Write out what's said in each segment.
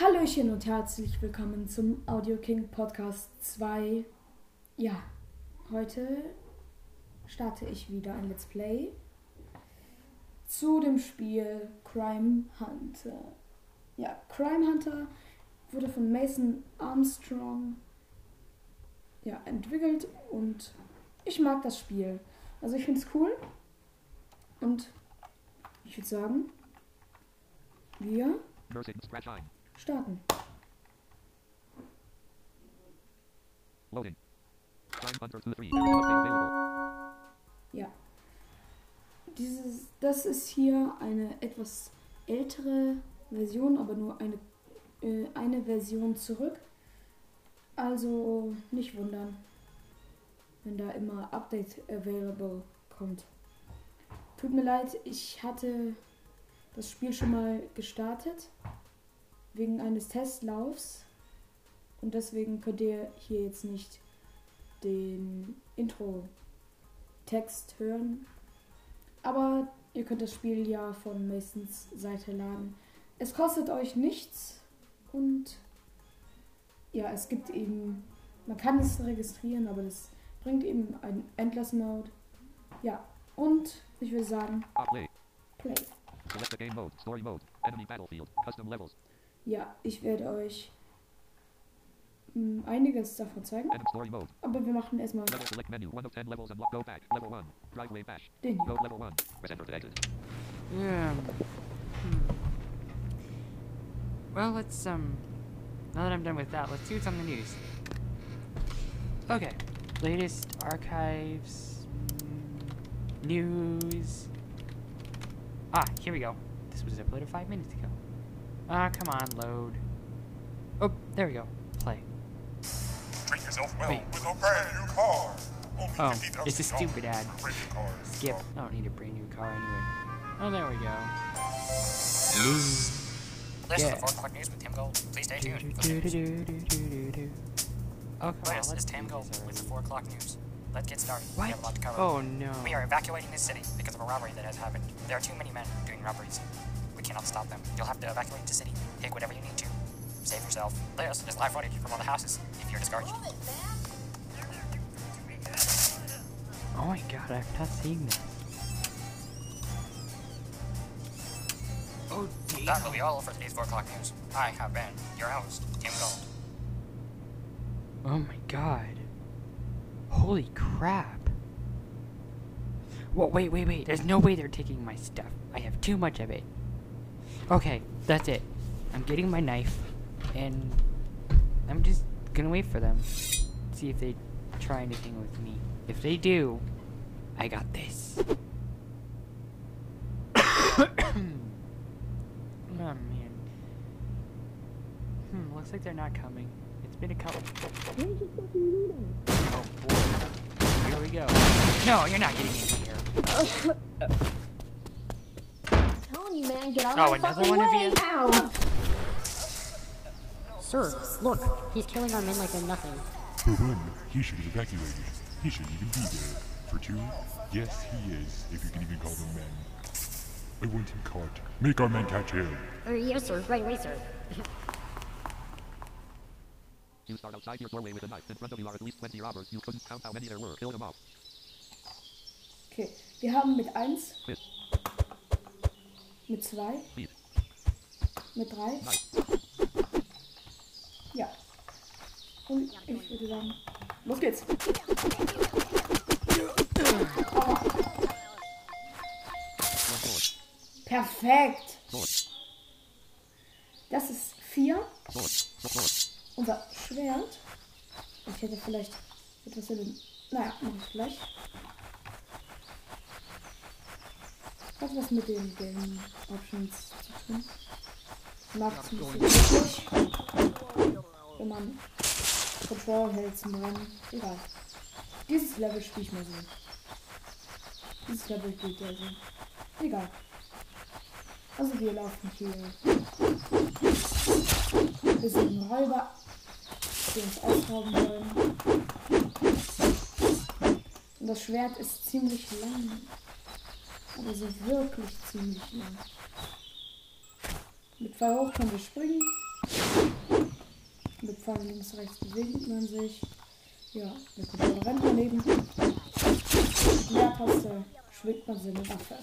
Hallöchen und herzlich willkommen zum Audio King Podcast 2. Ja, heute starte ich wieder ein Let's Play zu dem Spiel Crime Hunter. Ja, Crime Hunter wurde von Mason Armstrong ja, entwickelt und ich mag das Spiel. Also ich finde es cool und ich würde sagen, wir starten. Loading. Crime Hunter 2 3. Update available. Ja. Dieses, das ist hier eine etwas ältere Version, aber nur eine, äh, eine Version zurück. Also nicht wundern, wenn da immer Update available kommt. Tut mir leid, ich hatte das Spiel schon mal gestartet wegen eines Testlaufs und deswegen könnt ihr hier jetzt nicht den Intro-Text hören. Aber ihr könnt das Spiel ja von Masons Seite laden. Es kostet euch nichts und ja, es gibt eben, man kann es registrieren, aber das bringt eben einen Endless Mode. Ja, und ich will sagen, play. Play. Select the game mode. Story mode. Enemy battlefield. Custom levels. Ja, ich werde euch mm, einiges davon zeigen, End story mode. aber wir machen erstmal Level select menu. 1 of 10 levels unlock. Go back. Level 1. Den hier. level 1. Press enter to exit. Yeah. Hmm. Well, let's um. Now that I'm done with that, let's see what's on the news. Okay, latest archives, mm, news. Ah, here we go. This was uploaded five minutes ago. Ah, come on, load. Oh, there we go. Play. Treat yourself well Wait. with a brand new car. Only Oh, it's a stupid ad. for renting cars. Skip. I don't need a brand new car anyway. Oh, there we go. This Yeah. is the 4 o'clock news with Tim Gold. Please stay tuned. do, do, do. Oh, This is Tim Gold this with the 4 o'clock news. Let's get started. We have a lot to cover. Oh no. We are evacuating this city because of a robbery that has happened. There are too many men doing robberies. We cannot stop them. You'll have to evacuate the city. Take whatever you need to. Save yourself. This is live footage from all the houses if you're discouraged. Oh my god, I've not seen this. Oh That will be all for today's 4 o'clock news. I have been your host, Tim Gold. Oh my god. Holy crap. Whoa, wait, wait, wait. There's no way they're taking my stuff. I have too much of it. Okay, that's it. I'm getting my knife, and I'm just gonna wait for them. See if they try anything with me. If they do, I got this. oh man. Hmm, looks like they're not coming. It's been a couple. Oh boy. Here we go. No, you're not getting in here. telling man, get out Oh, of my fucking one of way. you? Ow. Sir, look, he's killing our men like they're nothing. For one, he should have evacuated. He shouldn't even be there. For two, yes, he is, if you can even call them men. I want him caught. Make our men catch him. Uh, yes, sir, right away, sir. You start outside your doorway with a knife. In front of you are at least 20 robbers. You couldn't count how many there were. Kill them off. Okay, wir haben mit 1, Quit. Mit 2, Speed. mit 3. Knife. Ja. Und ich würde sagen, los geht's. Perfekt. Das ist 4. Sword. Sword. Unser Schwert. Ich hätte vielleicht etwas in den. Naja, mach ich gleich. Hat was mit den Game Options zu tun. Macht es ein bisschen wichtig. Wenn man Control hält zum Rennen. Egal. Dieses Level spiele ich mal so. Dieses Level geht ja so. Egal. Also wir laufen hier. Wir sind Räuber, die uns ausrauben wollen. Und das Schwert ist ziemlich lang. Aber so wirklich ziemlich lang. Mit Pfeil hoch können wir springen. Mit vorne links rechts bewegt man sich. Ja, der Controller rennt daneben. Mit Leertaste schwingt man seine Waffe.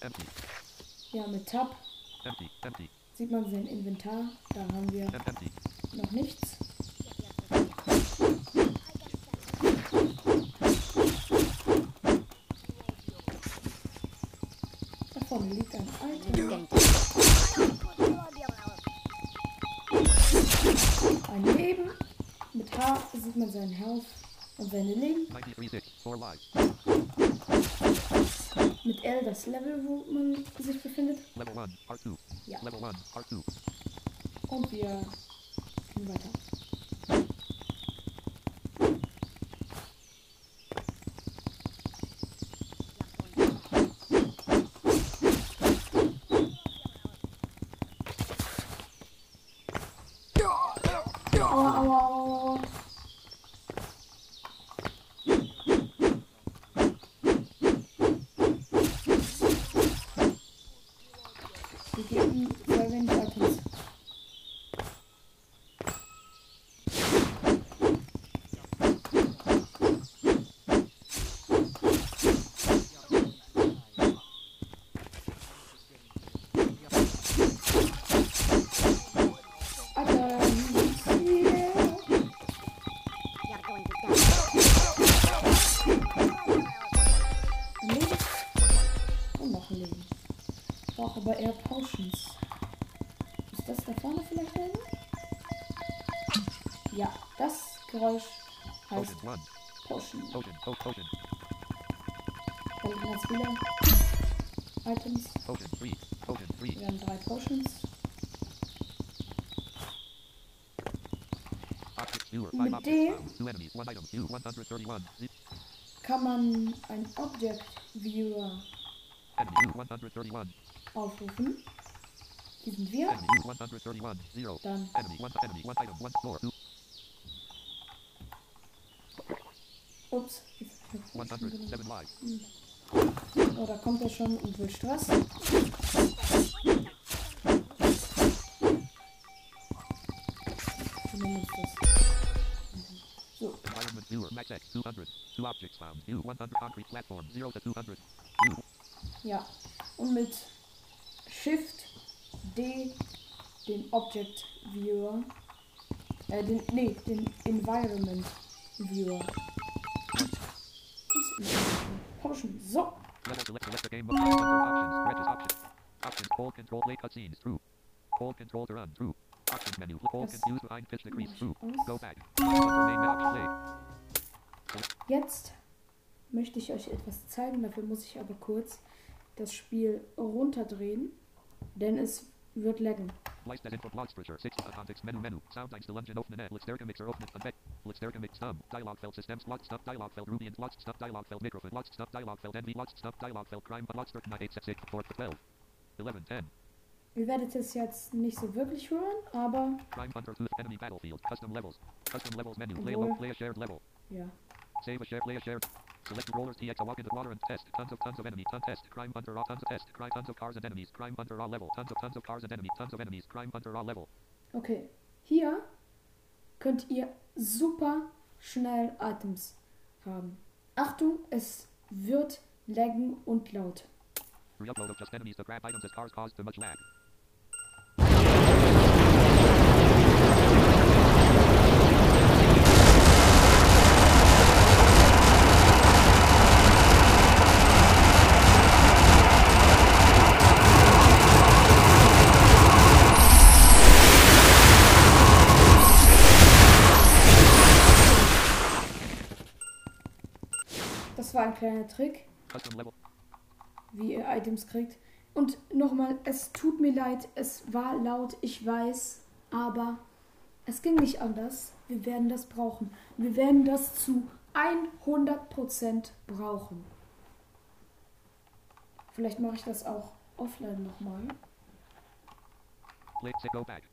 Empty. Ja, mit Tab Empty. Empty. sieht man sein Inventar. Da haben wir Em- Empty. noch nichts. Ein Leben. Mit H sieht man seinen Health und seine Leben. 93 6. 4 lives. Mit L das Level, wo man sich befindet. Level 1. R2. Ja. Level 1. R2. Und wir gehen weiter. Aua, aber eher Potions. Ist das da vorne vielleicht einer? Ja, das Geräusch heißt Potion 1. Potion. Potion. Po- Potion. Da liegen ganz viele Items. Potion 3. Potion 3. Wir haben drei Potions. Mit 5 D. objects found. 2 enemies. 1 item. View 131. Z- Kann man ein Object Viewer Enemy. View 131. aufrufen. Hier sind wir. Enemy. View 131. 0. Dann Enemy. 1 enemy. 1 item. 1 floor. 2. Ups. jetzt hab ich Potion 107 genommen. lives. Oh, da kommt er schon und will Stress. So, Environment viewer. Max X. 200. 2 objects found. View 100. Concrete platform. 0 to 200. View. Ja. Und mit Shift D den Object Viewer. Äh, den, nee, den Environment Viewer. Potion. So. Level select select the game mode. Under options. Regis options. Options. Hold control play cutscenes. True. Hold control to run. True. Options menu. Hold Das confuse behind pitch decrease. mach ich True. aus. Go back. Under main map play. Jetzt möchte ich euch etwas zeigen. Dafür muss ich aber kurz das Spiel runterdrehen, denn es wird laggen. License as info blog spreadshirt. 6 context menu menu. Sound einst Lunge open net. Let's der mixer it. Let's der mix stum. Dialog feld systems locked stuff. Dialog feld Ruby and locked stuff. Dialog feld microphone. Locked stuff. Dialog feld envy locked stuff. Dialog feld crime. Locked start 9 8 6 4 12 11 10 Ihr werdet es jetzt nicht so wirklich hören, aber crime hunter enemy battlefield. Custom levels. Custom levels menu. Play alone play a shared level. Ja. save a share play a shared select rollers tx a walk into water and test tons of tons of enemy ton test crime hunter raw tons of test crime tons of cars and enemies crime hunter raw level tons of tons of cars and enemies tons of enemies crime hunter raw level Okay. Hier könnt ihr super schnell Items haben. Achtung, es wird laggen und laut. Re-upload of just enemies to grab items as cars caused too much lag. Das war ein kleiner Trick, wie ihr Items kriegt. Und nochmal, es tut mir leid, es war laut, ich weiß, aber es ging nicht anders. Wir werden das brauchen. Wir werden das zu 100% brauchen. Vielleicht mache ich das auch offline nochmal. Say, go back.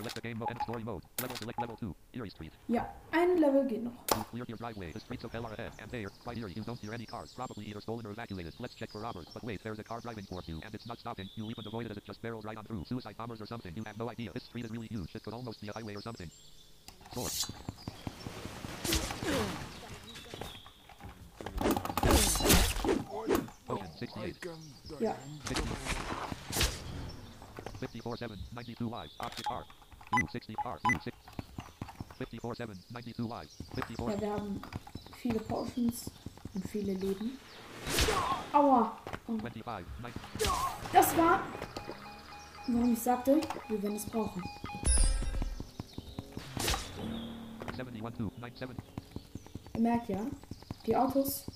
Select the game mode and story mode. Level select level 2. Erie Street. Ja, ein Level geht noch. You cleared your driveway. The streets of hell are ahead. And there, right here, you don't hear any cars. Probably either stolen or evacuated. Let's check for robbers. But wait, there's a car driving towards you, and it's not stopping. You even avoided it. It just barreled right on through. Suicide bombers or something. You have no idea. This street is really huge. It could almost be a highway or something. Door. Ocean, 68. Ja, 60. 54 7, 92 lives. Opposite car. You 60 car. You 6. 54 7, 92 lives. 54. ja, wir haben viele Potions und viele Leben. Aua! Oh, 25, 90, das war, warum ich sagte, wir werden es brauchen. 71, 2, 97, Ihr merkt ja, die Autos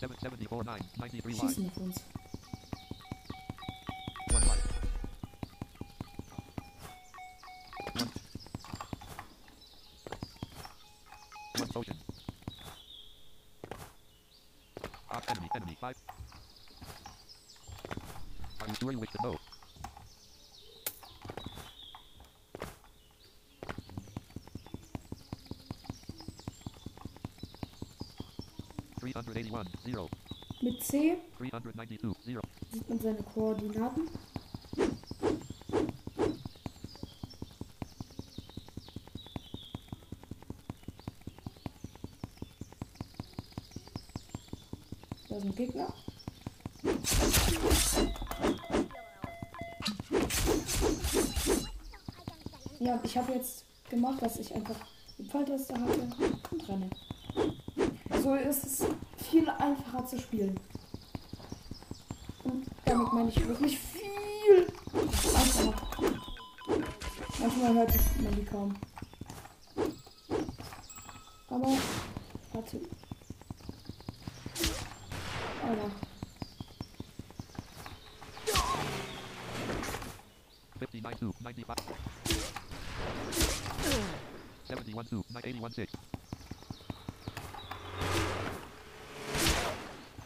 7, 74, 9, 93 lives. schießen auf uns. Mit C sieht man seine Koordinaten. Da ist ein Gegner. Ja, ich habe jetzt gemacht, dass ich einfach die Pfeiltaste hatte und renne. So ist es viel einfacher zu spielen. Und damit meine ich wirklich viel einfacher. Manchmal hört man die kaum. Aber, warte.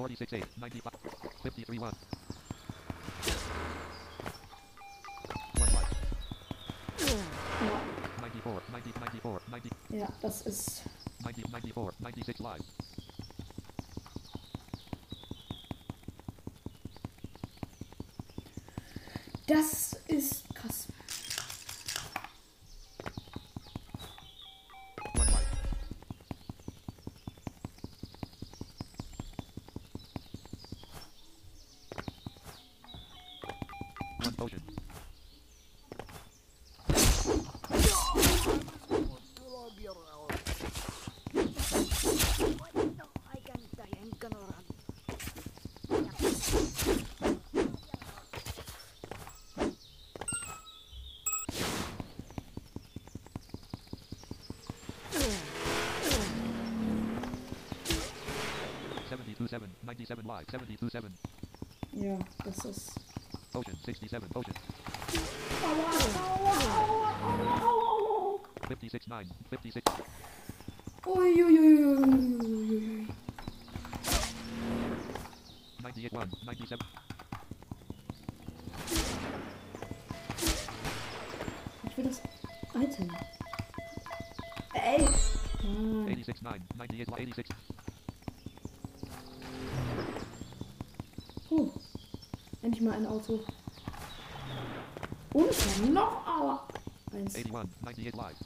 46 8, 95. 53 1. 1 5. ja, 94, 90, 94, 90, ja, das ist 90, 94, 96 lives. Das One potion. Seventy-two seven, ninety-seven live, seventy-two seven, Ja, das ist. Potion 67. Potion. 56, 9, 56. Uiuiuiuiuiui. 98, 1, 97. Ich will das Item. Ey. 86, 9, 98, 86. mal ein Auto. Und noch Aua. Eins. eighty-one, ninety-eight live,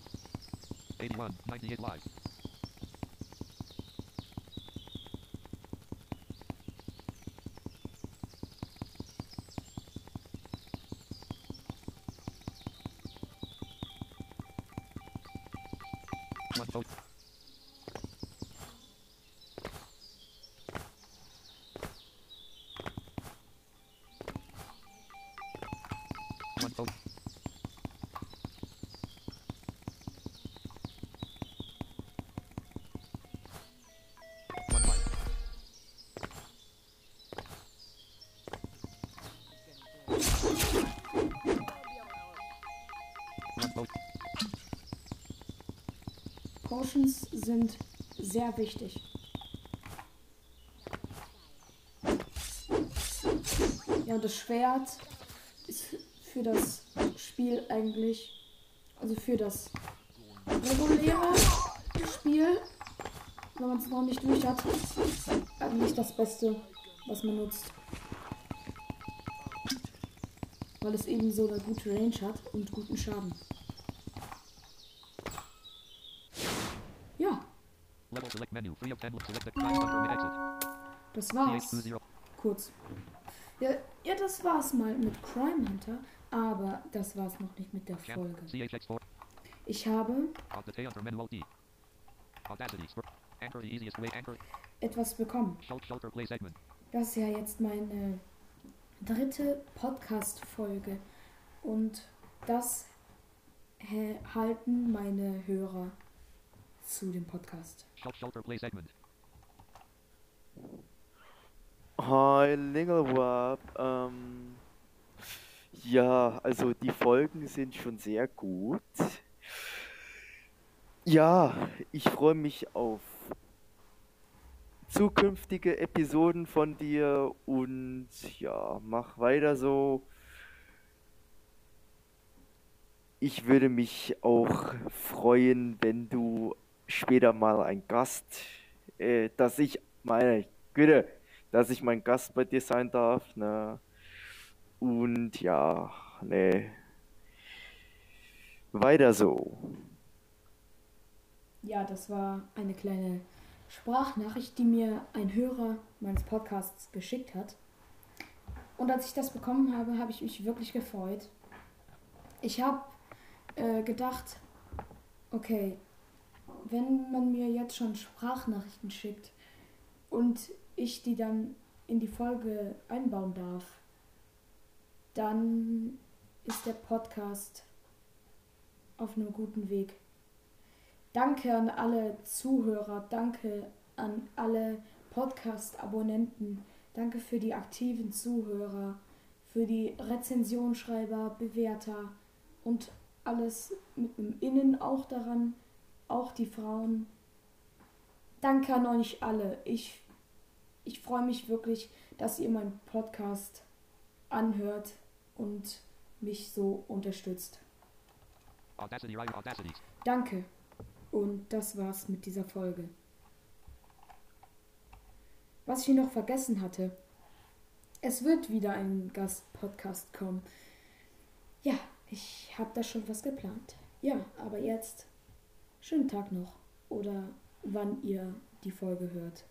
eighty-one, ninety-eight live, Potions sind sehr wichtig. Ja, und das Schwert ist für das Spiel eigentlich, also für das reguläre Spiel, wenn man es noch nicht durch hat, eigentlich das Beste, was man nutzt. Weil es eben so eine gute Range hat und guten Schaden. Ja, Level select menu. Free of 10. Select the crime bunker mid exit. Das war's. CH20. Kurz. Ja, ja, das war's mal mit Crime Hunter, aber das war's noch nicht mit der. Folge. CHX4. Ich habe etwas bekommen. Das ist ja jetzt meine dritte Podcast-Folge und das halten meine Hörer zu dem Podcast. Hi, Lingelwab. Ähm, ja, also die Folgen sind schon sehr gut. Ja, ich freue mich auf zukünftige Episoden von dir und ja, mach weiter so. Ich würde mich auch freuen, wenn du später mal ein Gast, äh, dass ich meine Güte, dass ich mein Gast bei dir sein darf, ne? Und ja, ne. Weiter so. Ja, das war eine kleine Sprachnachricht, die mir ein Hörer meines Podcasts geschickt hat. Und als ich das bekommen habe, habe ich mich wirklich gefreut. Ich habe äh, gedacht, okay, wenn man mir jetzt schon Sprachnachrichten schickt und ich die dann in die Folge einbauen darf, dann ist der Podcast auf einem guten Weg. Danke an alle Zuhörer, danke an alle Podcast-Abonnenten, danke für die aktiven Zuhörer, für die Rezensionsschreiber, Bewerter und alles mit einem Innen auch daran, auch die Frauen. Danke an euch alle. Ich, ich freue mich wirklich, dass ihr meinen Podcast anhört und mich so unterstützt. Audacity right. Audacity. Danke. Und das war's mit dieser Folge. Was ich noch vergessen hatte. Es wird wieder ein Gastpodcast kommen. Ja, ich habe da schon was geplant. Ja, aber jetzt schönen Tag noch oder wann ihr die Folge hört.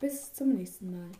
Bis zum nächsten Mal.